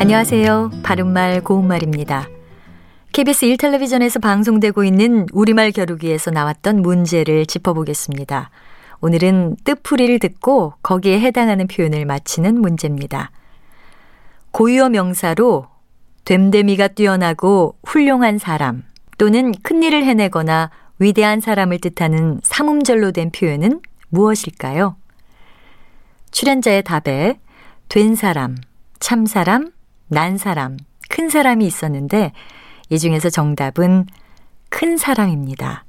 안녕하세요. 바른말 고운말입니다. KBS 1텔레비전에서 방송되고 있는 우리말 겨루기에서 나왔던 문제를 짚어보겠습니다. 오늘은 뜻풀이를 듣고 거기에 해당하는 표현을 맞히는 문제입니다. 고유어 명사로 됨됨이가 뛰어나고 훌륭한 사람 또는 큰일을 해내거나 위대한 사람을 뜻하는 삼음절로 된 표현은 무엇일까요? 출연자의 답에 된 사람, 참 사람, 난 사람, 큰 사람이 있었는데 이 중에서 정답은 큰 사람입니다.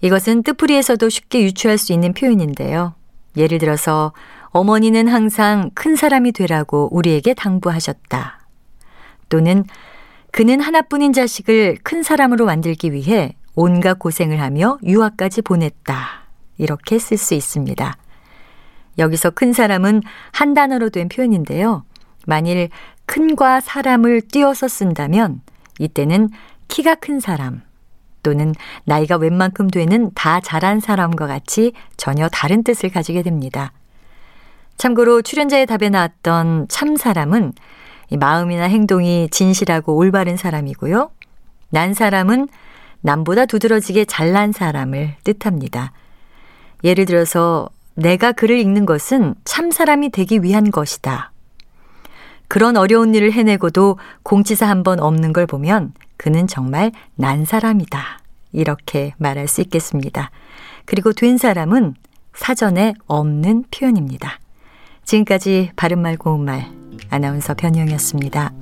이것은 뜻풀이에서도 쉽게 유추할 수 있는 표현인데요. 예를 들어서 어머니는 항상 큰 사람이 되라고 우리에게 당부하셨다. 또는 그는 하나뿐인 자식을 큰 사람으로 만들기 위해 온갖 고생을 하며 유학까지 보냈다. 이렇게 쓸 수 있습니다. 여기서 큰 사람은 한 단어로 된 표현인데요. 만일 큰과 사람을 띄어서 쓴다면 이때는 키가 큰 사람 또는 나이가 웬만큼 되는 다 자란 사람과 같이 전혀 다른 뜻을 가지게 됩니다. 참고로 출연자의 답에 나왔던 참 사람은 마음이나 행동이 진실하고 올바른 사람이고요. 난 사람은 남보다 두드러지게 잘난 사람을 뜻합니다. 예를 들어서 내가 글을 읽는 것은 참 사람이 되기 위한 것이다. 그런 어려운 일을 해내고도 공치사 한 번 없는 걸 보면 그는 정말 난 사람이다. 이렇게 말할 수 있겠습니다. 그리고 된 사람은 사전에 없는 표현입니다. 지금까지 바른말 고운말 아나운서 변희영이었습니다.